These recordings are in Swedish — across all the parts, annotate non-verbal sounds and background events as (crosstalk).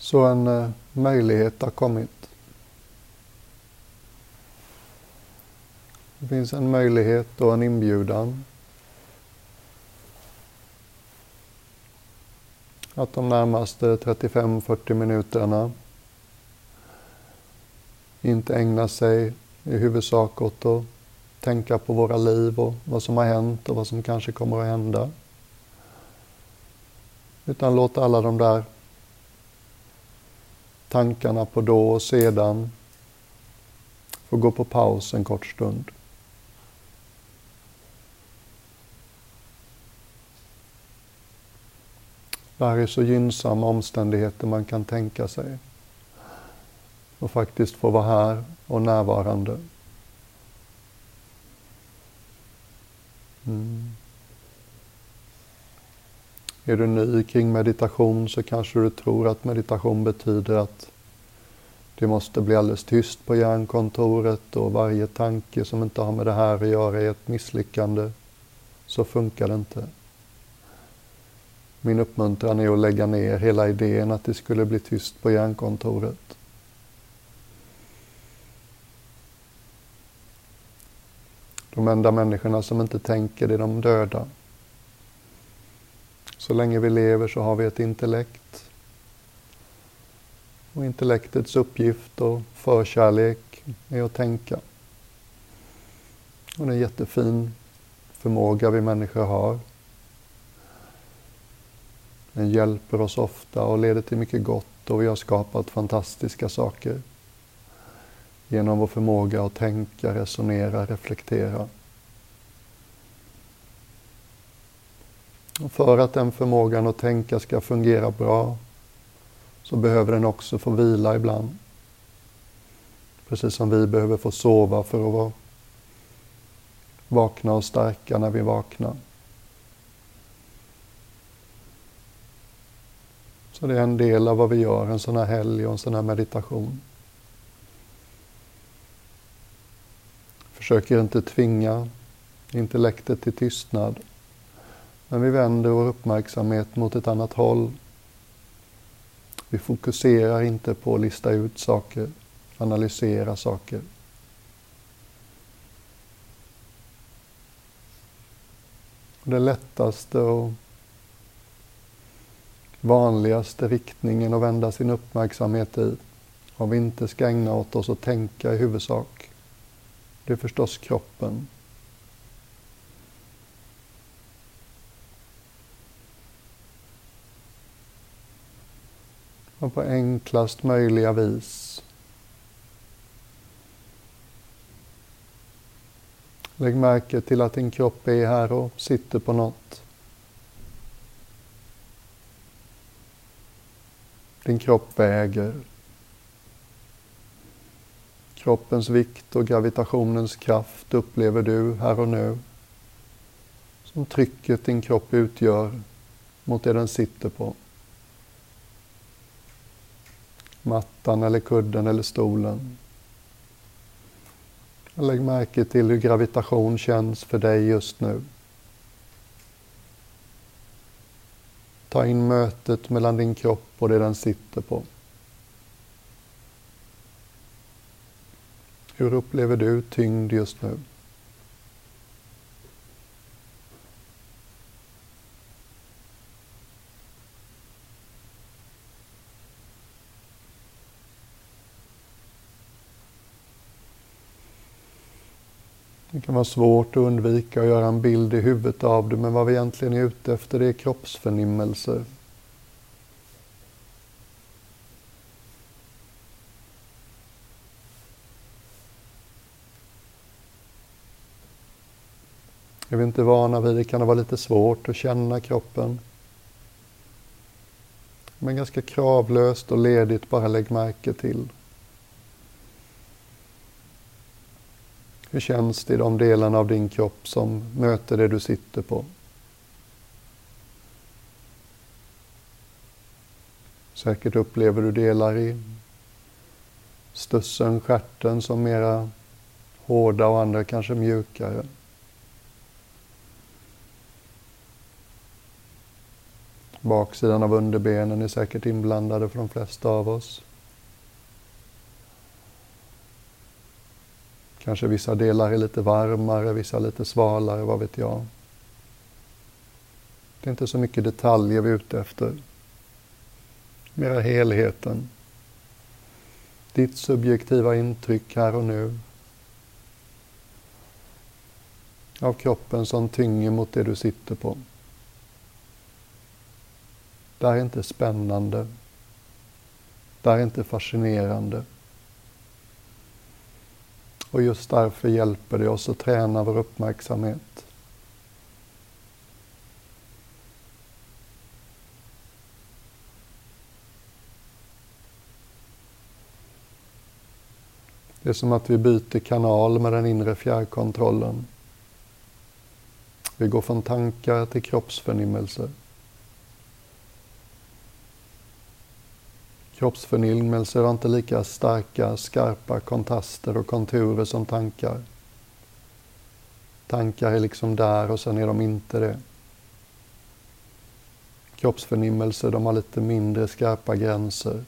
Så en eh, möjlighet har kommit. Det finns en möjlighet och en inbjudan att de närmaste 35-40 minuterna inte ägna sig i huvudsak åt att tänka på våra liv och vad som har hänt och vad som kanske kommer att hända. Utan låta alla de där tankarna på då och sedan få gå på paus en kort stund. Det här är så gynnsamma omständigheter man kan tänka sig. Och faktiskt få vara här och närvarande. Mm. Är du ny kring meditation så kanske du tror att meditation betyder att det måste bli alldeles tyst på hjärnkontoret och varje tanke som inte har med det här att göra är ett misslyckande. Så funkar det inte. Min uppmuntran är att lägga ner hela idén att det skulle bli tyst på hjärnkontoret. De enda människorna som inte tänker det är de döda. Så länge vi lever så har vi ett intellekt. Och intellektets uppgift och förkärlek är att tänka. Och det är en jättefin förmåga vi människor har. Den hjälper oss ofta och leder till mycket gott och vi har skapat fantastiska saker genom vår förmåga att tänka, resonera, reflektera. Och för att den förmågan att tänka ska fungera bra så behöver den också få vila ibland. Precis som vi behöver få sova för att vara vakna och starka när vi vaknar. Så det är en del av vad vi gör en sån här helg och en sån här meditation. Försöker inte tvinga intellektet till tystnad. Men vi vänder vår uppmärksamhet mot ett annat håll. Vi fokuserar inte på att lista ut saker, analysera saker. Det lättaste och vanligaste riktningen att vända sin uppmärksamhet i, om vi inte ska ägna åt oss att tänka i huvudsak, det är förstås kroppen. Och på enklast möjliga vis Lägg märke till att din kropp är här och sitter på något. Din kropp väger. Kroppens vikt och gravitationens kraft upplever du här och nu. Som trycket din kropp utgör mot det den sitter på. Mattan eller kudden eller stolen. Lägg märke till hur gravitation känns för dig just nu. Ta in mötet mellan din kropp och det den sitter på. Hur upplever du tyngd just nu? Det kan vara svårt att undvika att göra en bild i huvudet av det, men vad vi egentligen är ute efter det är kroppsförnimmelser. Är vi inte vana vid det kan det vara lite svårt att känna kroppen. Men ganska kravlöst och ledigt bara lägg märke till Hur känns det i de delarna av din kropp som möter det du sitter på? Säkert upplever du delar i stussen, skärten som mera hårda och andra kanske mjukare. Baksidan av underbenen är säkert inblandade för de flesta av oss. Kanske vissa delar är lite varmare, vissa lite svalare, vad vet jag. Det är inte så mycket detaljer vi är ute efter. Mera helheten. Ditt subjektiva intryck här och nu. Av kroppen som tynger mot det du sitter på. Det här är inte spännande. Det här är inte fascinerande. Och just därför hjälper det oss att träna vår uppmärksamhet. Det är som att vi byter kanal med den inre fjärrkontrollen. Vi går från tankar till kroppsförnimmelser. Kroppsförnimmelser har inte lika starka, skarpa kontraster och konturer som tankar. Tankar är liksom där och sen är de inte det. Kroppsförnimmelser, de har lite mindre skarpa gränser.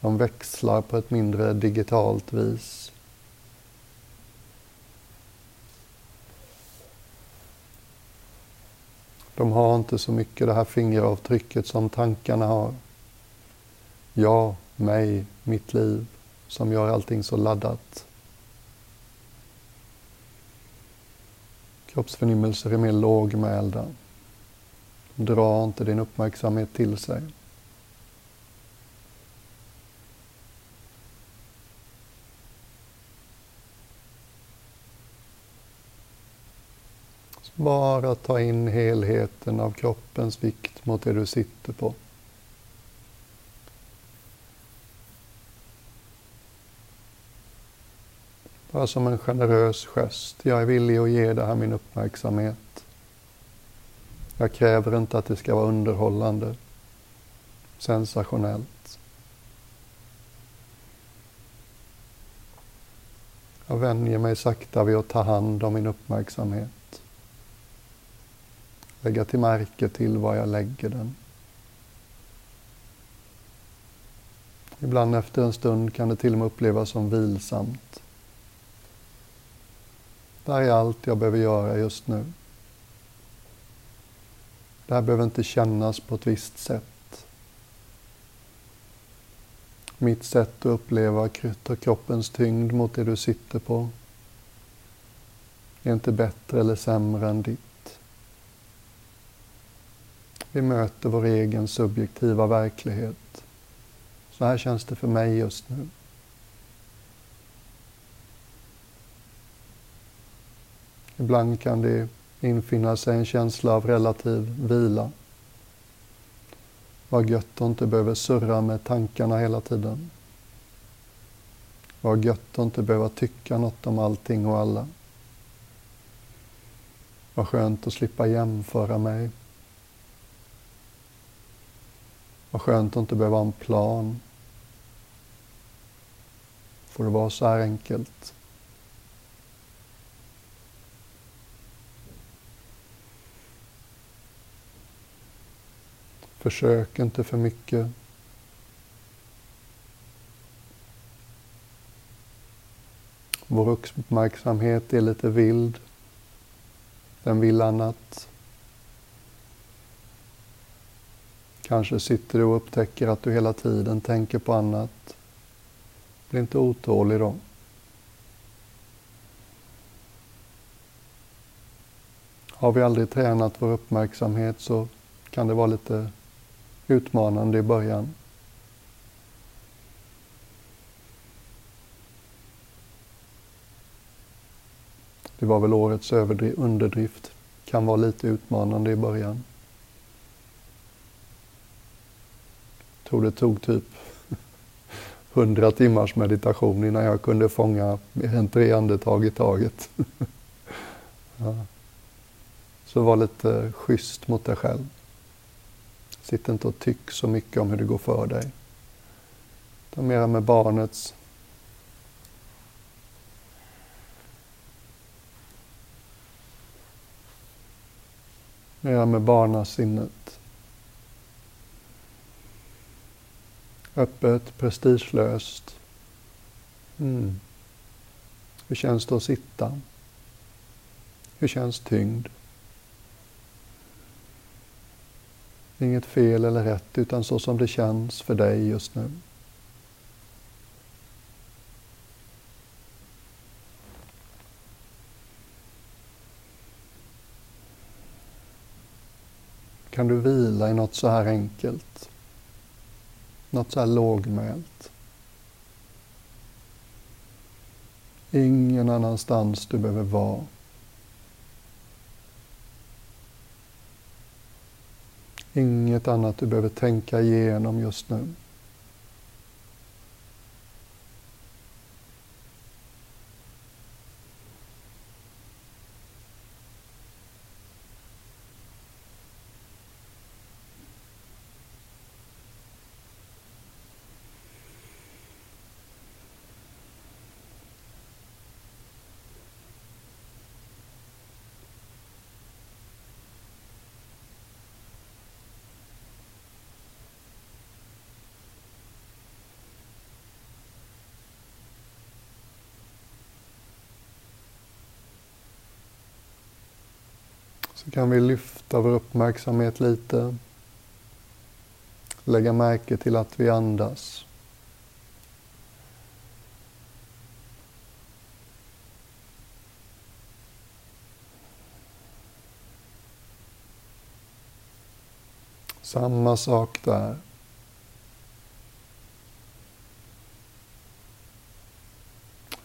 De växlar på ett mindre digitalt vis. De har inte så mycket det här fingeravtrycket som tankarna har jag, mig, mitt liv som gör allting så laddat. Kroppsförnimmelser är mer lågmälda. Dra inte din uppmärksamhet till sig. Bara ta in helheten av kroppens vikt mot det du sitter på. Bara som en generös gest. Jag är villig att ge det här min uppmärksamhet. Jag kräver inte att det ska vara underhållande, sensationellt. Jag vänjer mig sakta vid att ta hand om min uppmärksamhet. Lägga till märke till var jag lägger den. Ibland efter en stund kan det till och med upplevas som vilsamt. Det här är allt jag behöver göra just nu. Det här behöver inte kännas på ett visst sätt. Mitt sätt att uppleva kroppens tyngd mot det du sitter på är inte bättre eller sämre än ditt. Vi möter vår egen subjektiva verklighet. Så här känns det för mig just nu. Ibland kan det infinna sig en känsla av relativ vila. Vad gött att inte behöva surra med tankarna hela tiden. Vad gött att inte behöva tycka något om allting och alla. Vad skönt att slippa jämföra mig. Vad skönt att inte behöva ha en plan. Får det vara så här enkelt? Försök inte för mycket. Vår uppmärksamhet är lite vild. Den vill annat. Kanske sitter du och upptäcker att du hela tiden tänker på annat. Bli inte otålig då. Har vi aldrig tränat vår uppmärksamhet så kan det vara lite utmanande i början. Det var väl årets underdrift. Kan vara lite utmanande i början. Jag tror det tog typ (laughs) hundra timmars meditation innan jag kunde fånga en tre andetag i taget. (laughs) ja. Så var lite schysst mot dig själv. Sitt inte och tyck så mycket om hur det går för dig. Ta mera med barnets Mera med barnasinnet. Öppet, prestigelöst. Mm. Hur känns det att sitta? Hur känns tyngd? Inget fel eller rätt, utan så som det känns för dig just nu. Kan du vila i något så här enkelt? Något så här lågmält? Ingen annanstans du behöver vara. Inget annat du behöver tänka igenom just nu. Så kan vi lyfta vår uppmärksamhet lite. Lägga märke till att vi andas. Samma sak där.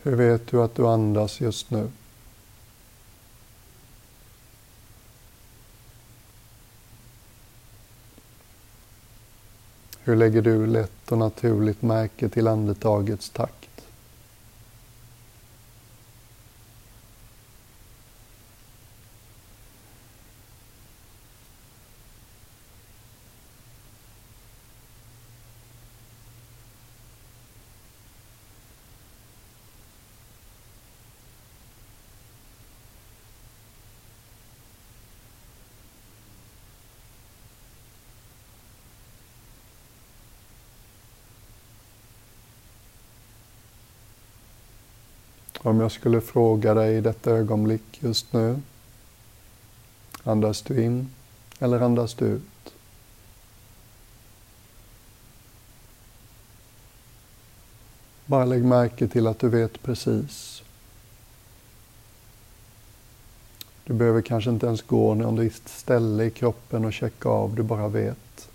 Hur vet du att du andas just nu? Hur lägger du lätt och naturligt märke till andetagets takt? Om jag skulle fråga dig i detta ögonblick just nu. Andas du in eller andas du ut? Bara lägg märke till att du vet precis. Du behöver kanske inte ens gå någon visst ställe i kroppen och checka av, du bara vet.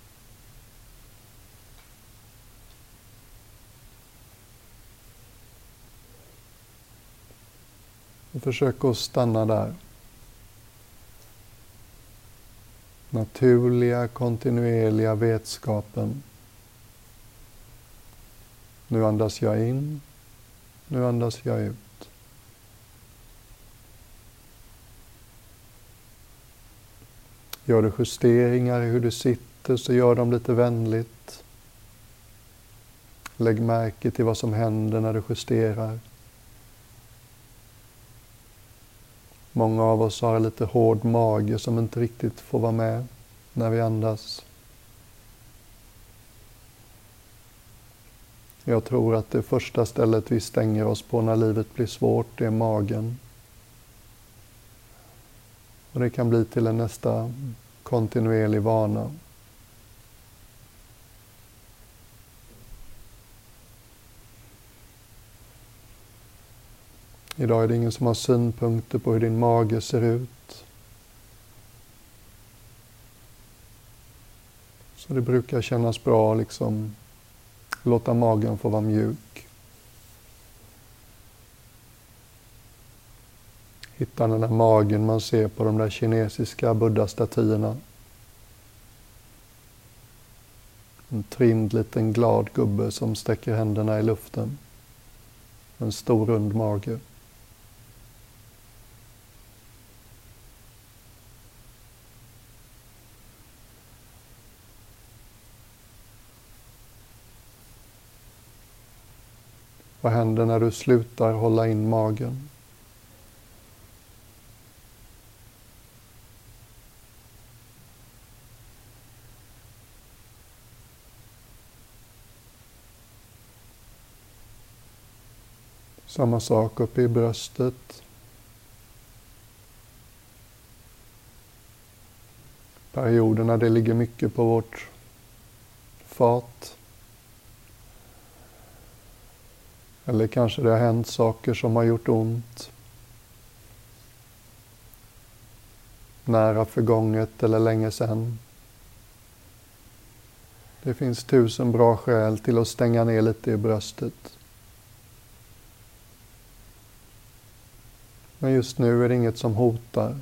Försök att stanna där. Naturliga, kontinuerliga vetskapen. Nu andas jag in, nu andas jag ut. Gör du justeringar i hur du sitter så gör dem lite vänligt. Lägg märke till vad som händer när du justerar. Många av oss har lite hård mage som inte riktigt får vara med när vi andas. Jag tror att det första stället vi stänger oss på när livet blir svårt, det är magen. Och det kan bli till en nästa kontinuerlig vana. Idag är det ingen som har synpunkter på hur din mage ser ut. Så det brukar kännas bra liksom låta magen få vara mjuk. Hitta den där magen man ser på de där kinesiska buddha-statyerna. En trimd liten glad gubbe som sträcker händerna i luften. En stor rund mage. Vad händer när du slutar hålla in magen? Samma sak uppe i bröstet. Perioder när det ligger mycket på vårt fat. Eller kanske det har hänt saker som har gjort ont. Nära förgånget eller länge sedan. Det finns tusen bra skäl till att stänga ner lite i bröstet. Men just nu är det inget som hotar.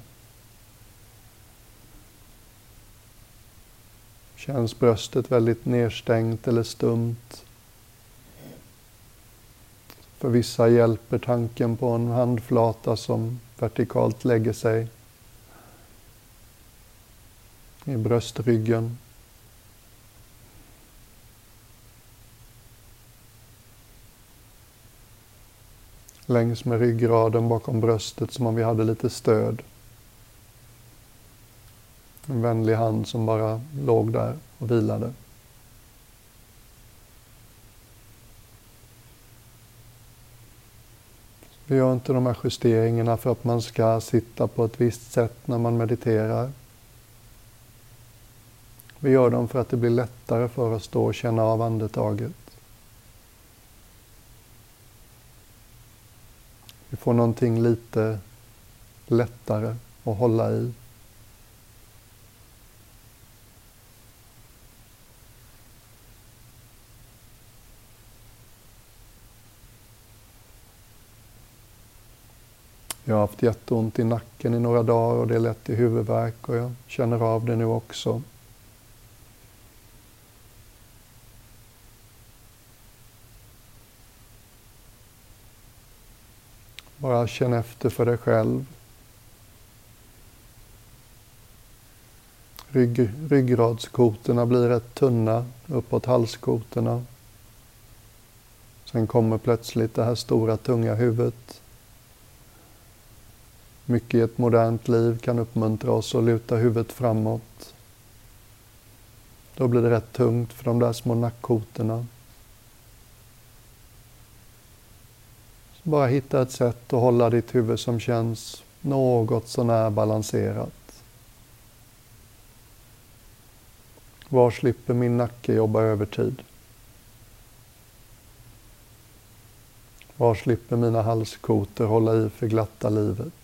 Känns bröstet väldigt nedstängt eller stumt? För vissa hjälper tanken på en handflata som vertikalt lägger sig i bröstryggen. Längs med ryggraden bakom bröstet som om vi hade lite stöd. En vänlig hand som bara låg där och vilade. Vi gör inte de här justeringarna för att man ska sitta på ett visst sätt när man mediterar. Vi gör dem för att det blir lättare för oss då att känna av andetaget. Vi får någonting lite lättare att hålla i. Jag har haft jätteont i nacken i några dagar och det är lätt till huvudvärk och jag känner av det nu också. Bara känn efter för dig själv. Rygg, ryggradskotorna blir rätt tunna uppåt halskotorna. Sen kommer plötsligt det här stora tunga huvudet. Mycket i ett modernt liv kan uppmuntra oss att luta huvudet framåt. Då blir det rätt tungt för de där små nackkotorna. Så bara hitta ett sätt att hålla ditt huvud som känns något sånär balanserat. Var slipper min nacke jobba övertid? Var slipper mina halskotor hålla i för glatta livet?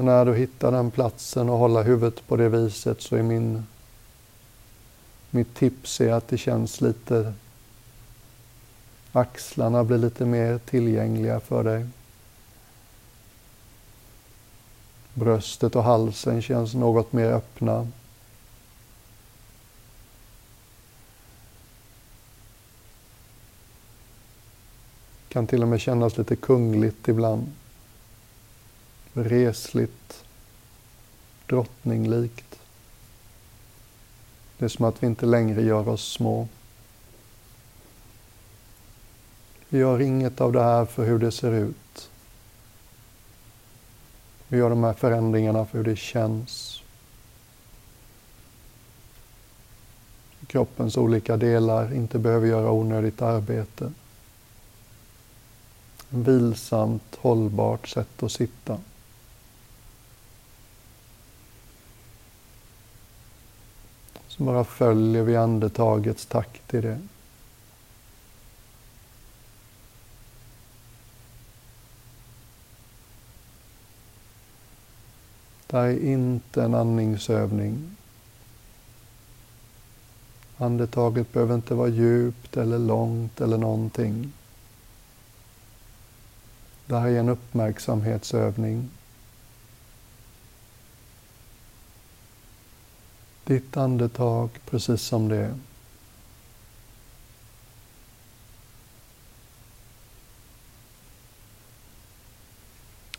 Och när du hittar den platsen och håller huvudet på det viset så är min, mitt tips är att det känns lite Axlarna blir lite mer tillgängliga för dig. Bröstet och halsen känns något mer öppna. Kan till och med kännas lite kungligt ibland resligt, drottninglikt. Det är som att vi inte längre gör oss små. Vi gör inget av det här för hur det ser ut. Vi gör de här förändringarna för hur det känns. Kroppens olika delar inte behöver göra onödigt arbete. Vilsamt, hållbart sätt att sitta. Så bara följer vi andetagets takt i det. Det här är inte en andningsövning. Andetaget behöver inte vara djupt eller långt eller någonting. Det här är en uppmärksamhetsövning. Ditt andetag precis som det är.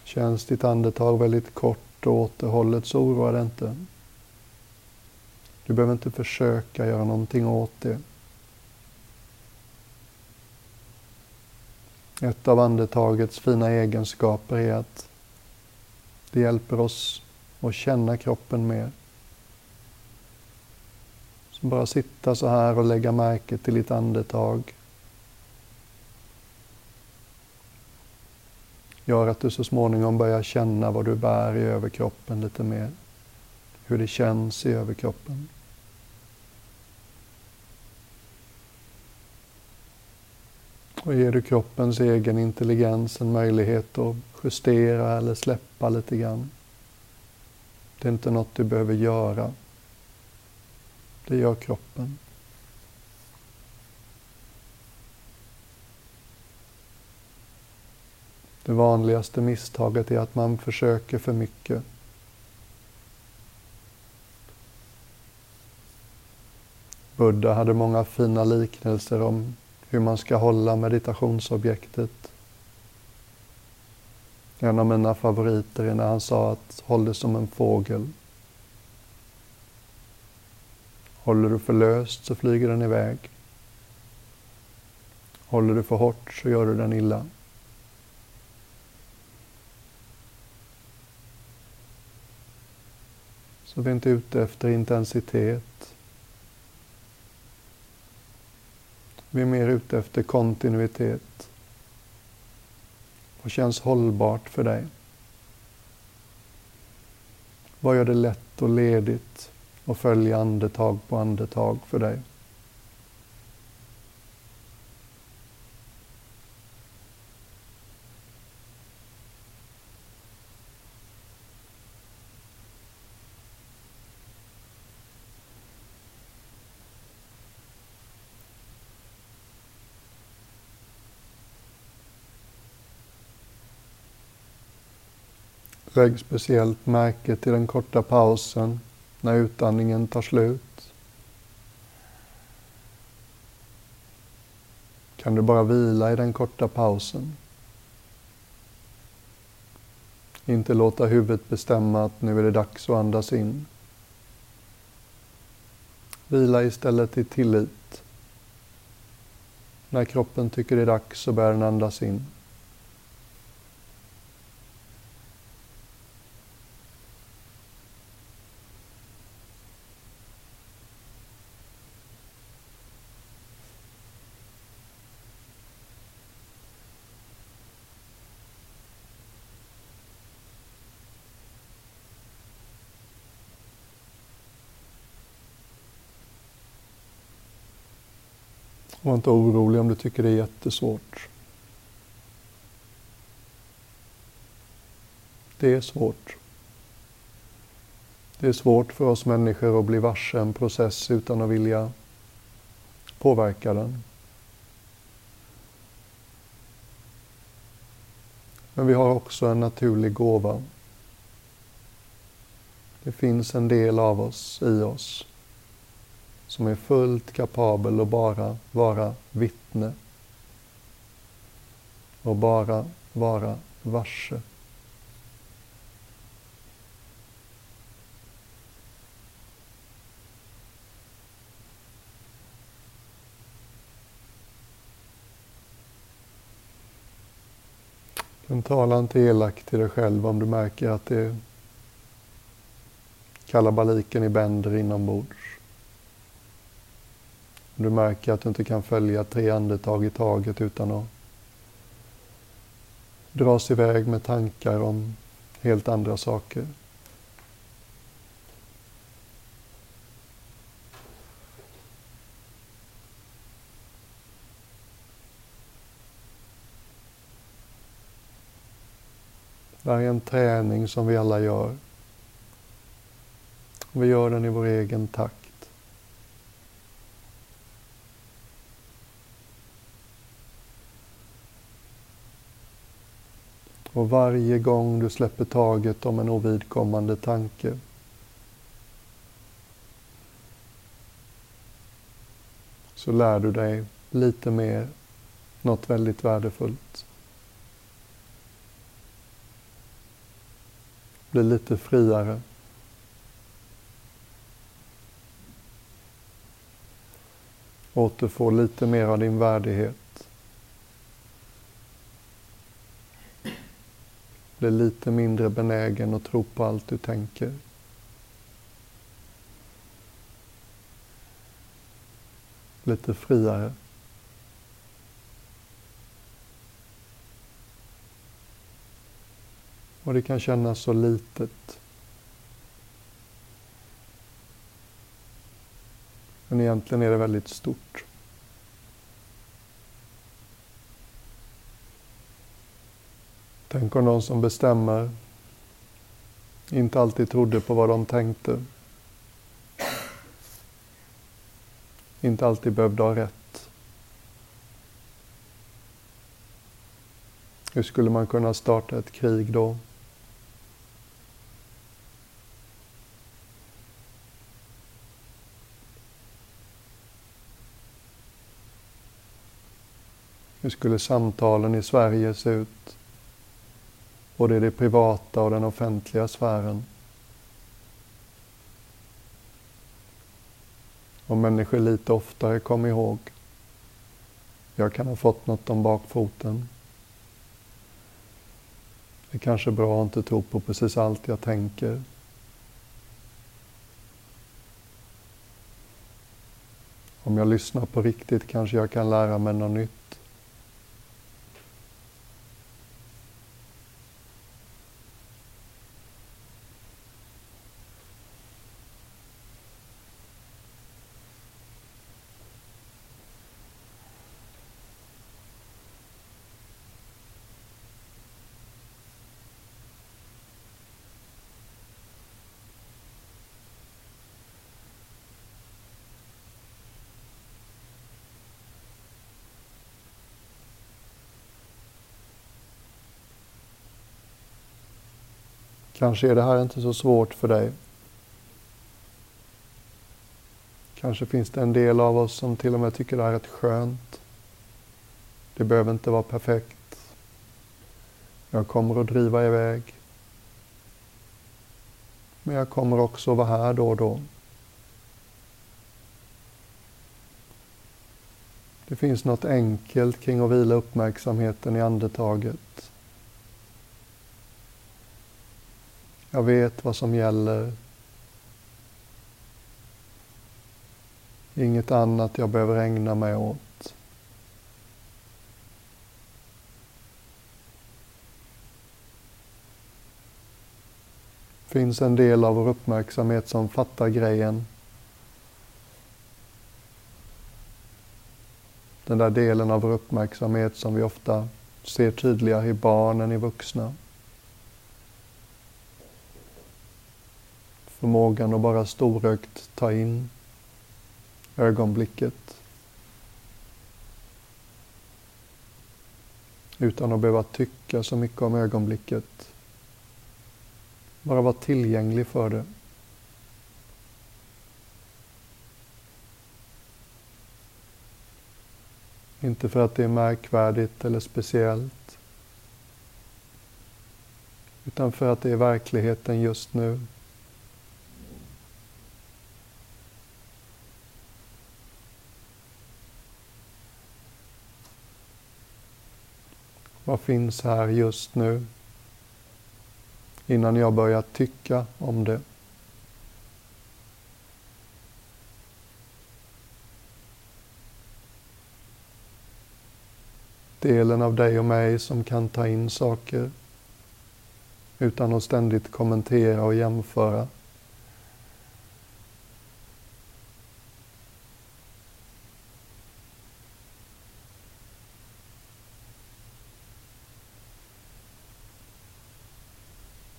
Känns ditt andetag väldigt kort och återhållet så oroa dig inte. Du behöver inte försöka göra någonting åt det. Ett av andetagets fina egenskaper är att det hjälper oss att känna kroppen mer. Bara sitta så här och lägga märke till ditt andetag. Gör att du så småningom börjar känna vad du bär i överkroppen lite mer. Hur det känns i överkroppen. Och ger du kroppens egen intelligens en möjlighet att justera eller släppa lite grann. Det är inte något du behöver göra. Det gör kroppen. Det vanligaste misstaget är att man försöker för mycket. Buddha hade många fina liknelser om hur man ska hålla meditationsobjektet. En av mina favoriter är när han sa att håll det som en fågel. Håller du för löst så flyger den iväg. Håller du för hårt så gör du den illa. Så vi är inte ute efter intensitet. Vi är mer ute efter kontinuitet. Vad känns hållbart för dig? Vad gör det lätt och ledigt och följa andetag på andetag för dig? Lägg speciellt märke till den korta pausen när utandningen tar slut. Kan du bara vila i den korta pausen. Inte låta huvudet bestämma att nu är det dags att andas in. Vila istället i tillit. När kroppen tycker det är dags så börjar den andas in. Var inte orolig om du tycker det är jättesvårt. Det är svårt. Det är svårt för oss människor att bli varse en process utan att vilja påverka den. Men vi har också en naturlig gåva. Det finns en del av oss i oss som är fullt kapabel att bara vara vittne och bara vara varse. Men tala inte elakt till dig själv om du märker att det kalabaliken i bänder inombords. Du märker att du inte kan följa tre andetag i taget utan att dras iväg med tankar om helt andra saker. Det här är en träning som vi alla gör. Vi gör den i vår egen takt. Och varje gång du släpper taget om en ovidkommande tanke så lär du dig lite mer, något väldigt värdefullt. Bli lite friare. Återfå lite mer av din värdighet. Blir lite mindre benägen att tro på allt du tänker. Lite friare. Och det kan kännas så litet. Men egentligen är det väldigt stort. Tänk om de som bestämmer inte alltid trodde på vad de tänkte. Inte alltid behövde ha rätt. Hur skulle man kunna starta ett krig då? Hur skulle samtalen i Sverige se ut? Både i det privata och den offentliga sfären. Om människor lite oftare kom ihåg. Jag kan ha fått något om bakfoten. Det är kanske bra att inte tro på precis allt jag tänker. Om jag lyssnar på riktigt kanske jag kan lära mig något nytt. Kanske är det här inte så svårt för dig. Kanske finns det en del av oss som till och med tycker det här är rätt skönt. Det behöver inte vara perfekt. Jag kommer att driva iväg. Men jag kommer också att vara här då och då. Det finns något enkelt kring att vila uppmärksamheten i andetaget. Jag vet vad som gäller. Inget annat jag behöver ägna mig åt. Det finns en del av vår uppmärksamhet som fattar grejen. Den där delen av vår uppmärksamhet som vi ofta ser tydligare i barn än i vuxna. Förmågan att bara storögt ta in ögonblicket. Utan att behöva tycka så mycket om ögonblicket. Bara vara tillgänglig för det. Inte för att det är märkvärdigt eller speciellt. Utan för att det är verkligheten just nu. Vad finns här just nu? Innan jag börjar tycka om det. Delen av dig och mig som kan ta in saker utan att ständigt kommentera och jämföra.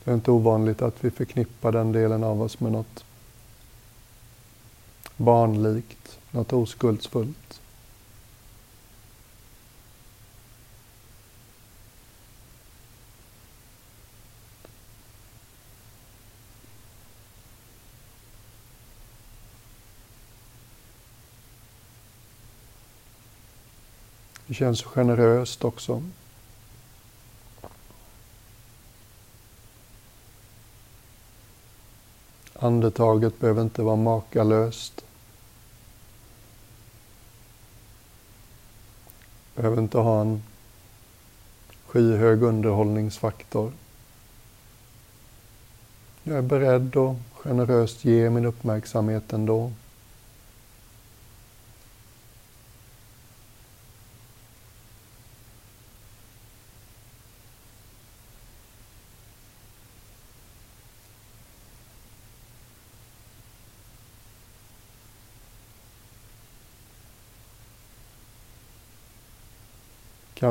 Det är inte ovanligt att vi förknippar den delen av oss med något barnlikt, något oskuldsfullt. Det känns generöst också. Andetaget behöver inte vara makalöst. Behöver inte ha en skyhög underhållningsfaktor. Jag är beredd att generöst ge min uppmärksamhet ändå.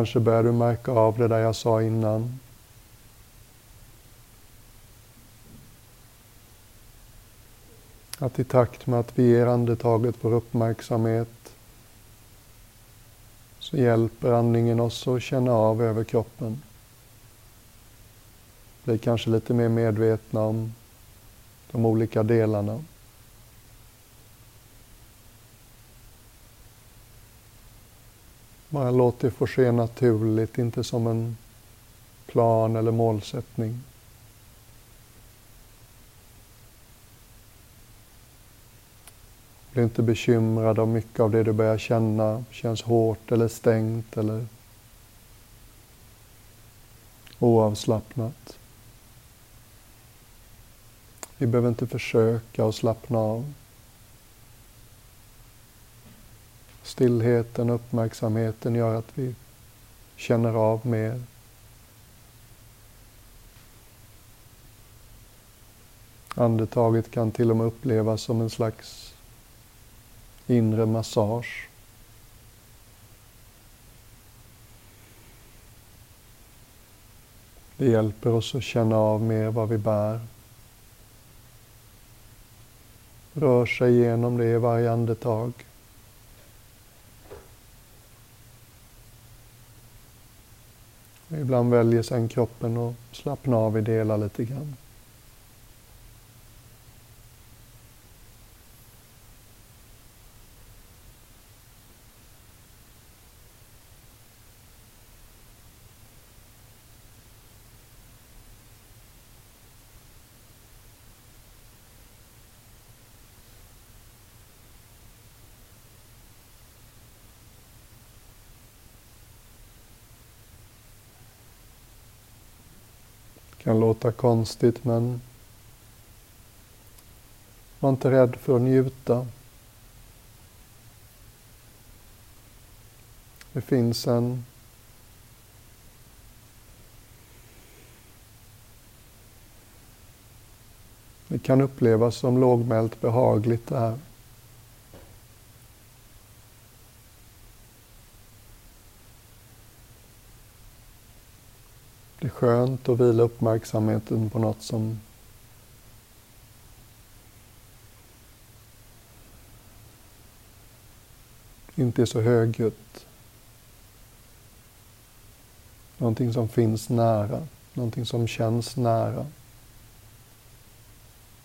Kanske börjar du märka av det där jag sa innan. Att i takt med att vi ger andetaget vår uppmärksamhet så hjälper andningen oss att känna av över kroppen. Bli kanske lite mer medvetna om de olika delarna. Bara låt det få ske naturligt, inte som en plan eller målsättning. Bli inte bekymrad av mycket av det du börjar känna känns hårt eller stängt eller oavslappnat. Vi behöver inte försöka att slappna av. Stillheten uppmärksamheten gör att vi känner av mer. Andetaget kan till och med upplevas som en slags inre massage. Det hjälper oss att känna av mer vad vi bär. Rör sig igenom det i varje andetag. Ibland väljer sen kroppen att slappna av i delar lite grann. Kan låta konstigt men var inte rädd för att njuta. Det finns en Det kan upplevas som lågmält behagligt det här. Skönt att vila uppmärksamheten på något som inte är så högljutt. Någonting som finns nära, någonting som känns nära.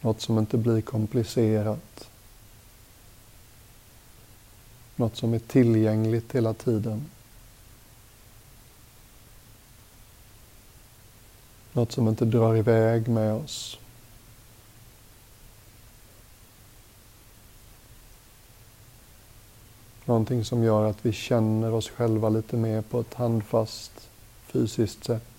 Något som inte blir komplicerat. Något som är tillgängligt hela tiden. Något som inte drar iväg med oss. Någonting som gör att vi känner oss själva lite mer på ett handfast fysiskt sätt.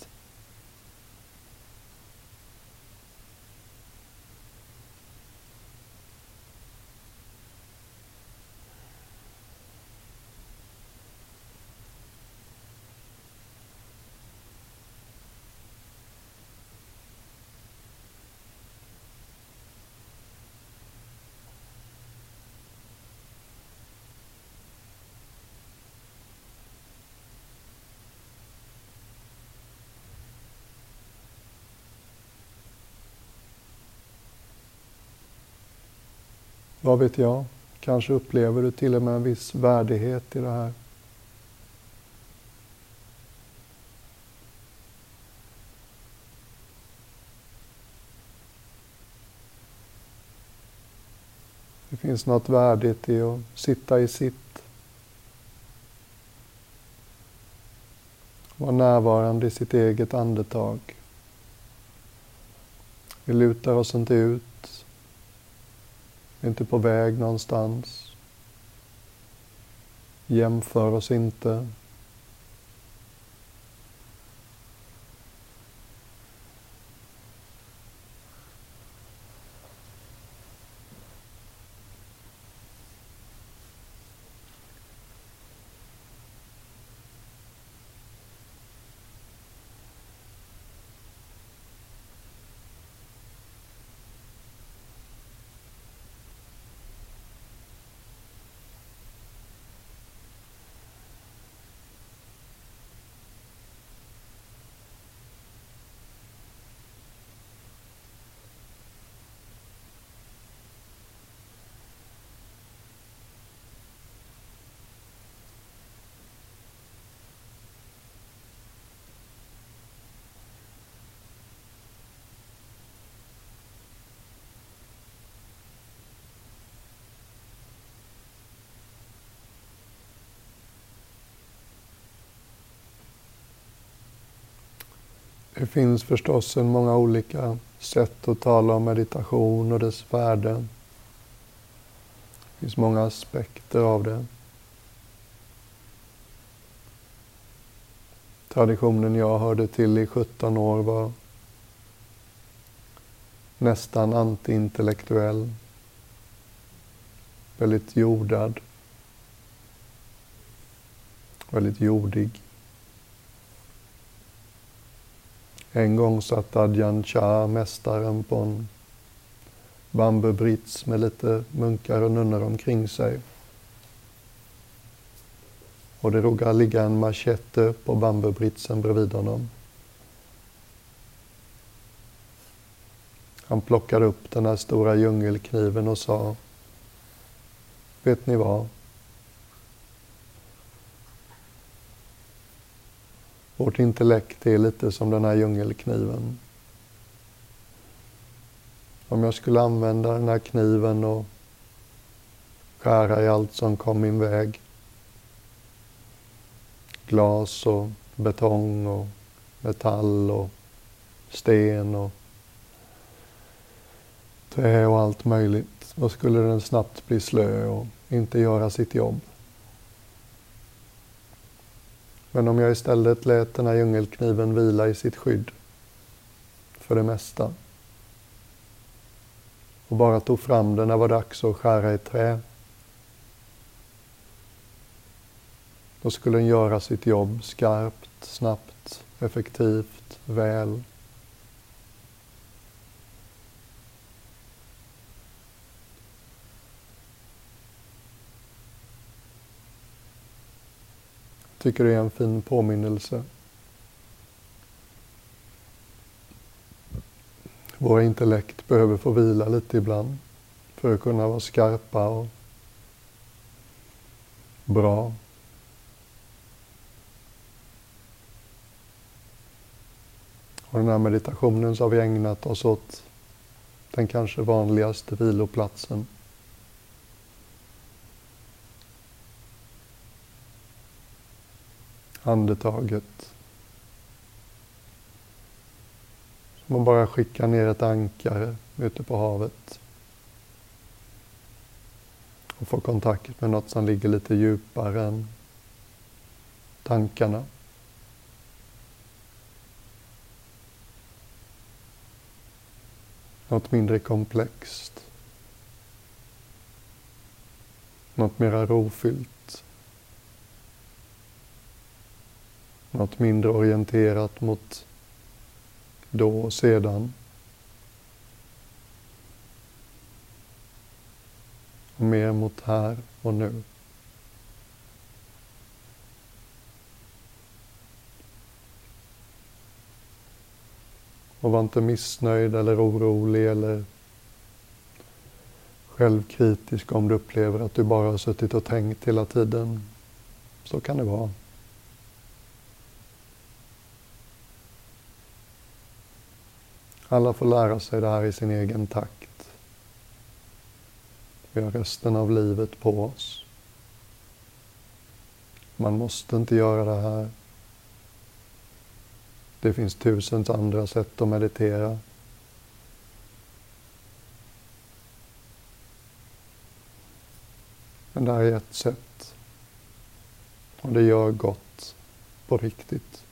Vad vet jag? Kanske upplever du till och med en viss värdighet i det här. Det finns något värdigt i att sitta i sitt. Vara närvarande i sitt eget andetag. Vi lutar oss inte ut inte på väg någonstans. Jämför oss inte. Det finns förstås en många olika sätt att tala om meditation och dess värde. Det finns många aspekter av det. Traditionen jag hörde till i 17 år var nästan antiintellektuell. Väldigt jordad. Väldigt jordig. En gång satt Adjan Chah, mästaren, på en bambubrits med lite munkar och nunnor omkring sig. Och det råkade ligga en machete på bambubritsen bredvid honom. Han plockade upp den här stora djungelkniven och sa Vet ni vad? Vårt intellekt är lite som den här djungelkniven. Om jag skulle använda den här kniven och skära i allt som kom min väg. Glas och betong och metall och sten och trä och allt möjligt. Då skulle den snabbt bli slö och inte göra sitt jobb. Men om jag istället lät den här djungelkniven vila i sitt skydd för det mesta och bara tog fram den när det var dags att skära i trä. Då skulle den göra sitt jobb skarpt, snabbt, effektivt, väl. Tycker det är en fin påminnelse. Våra intellekt behöver få vila lite ibland för att kunna vara skarpa och bra. Och den här meditationen så har vi ägnat oss åt den kanske vanligaste viloplatsen andetaget. Som att bara skicka ner ett ankare ute på havet. Och få kontakt med något som ligger lite djupare än tankarna. Något mindre komplext. Något mera rofyllt. Något mindre orienterat mot då och sedan. Och mer mot här och nu. Och var inte missnöjd eller orolig eller självkritisk om du upplever att du bara har suttit och tänkt hela tiden. Så kan det vara. Alla får lära sig det här i sin egen takt. Vi har resten av livet på oss. Man måste inte göra det här. Det finns tusentals andra sätt att meditera. Men det här är ett sätt. Och det gör gott på riktigt.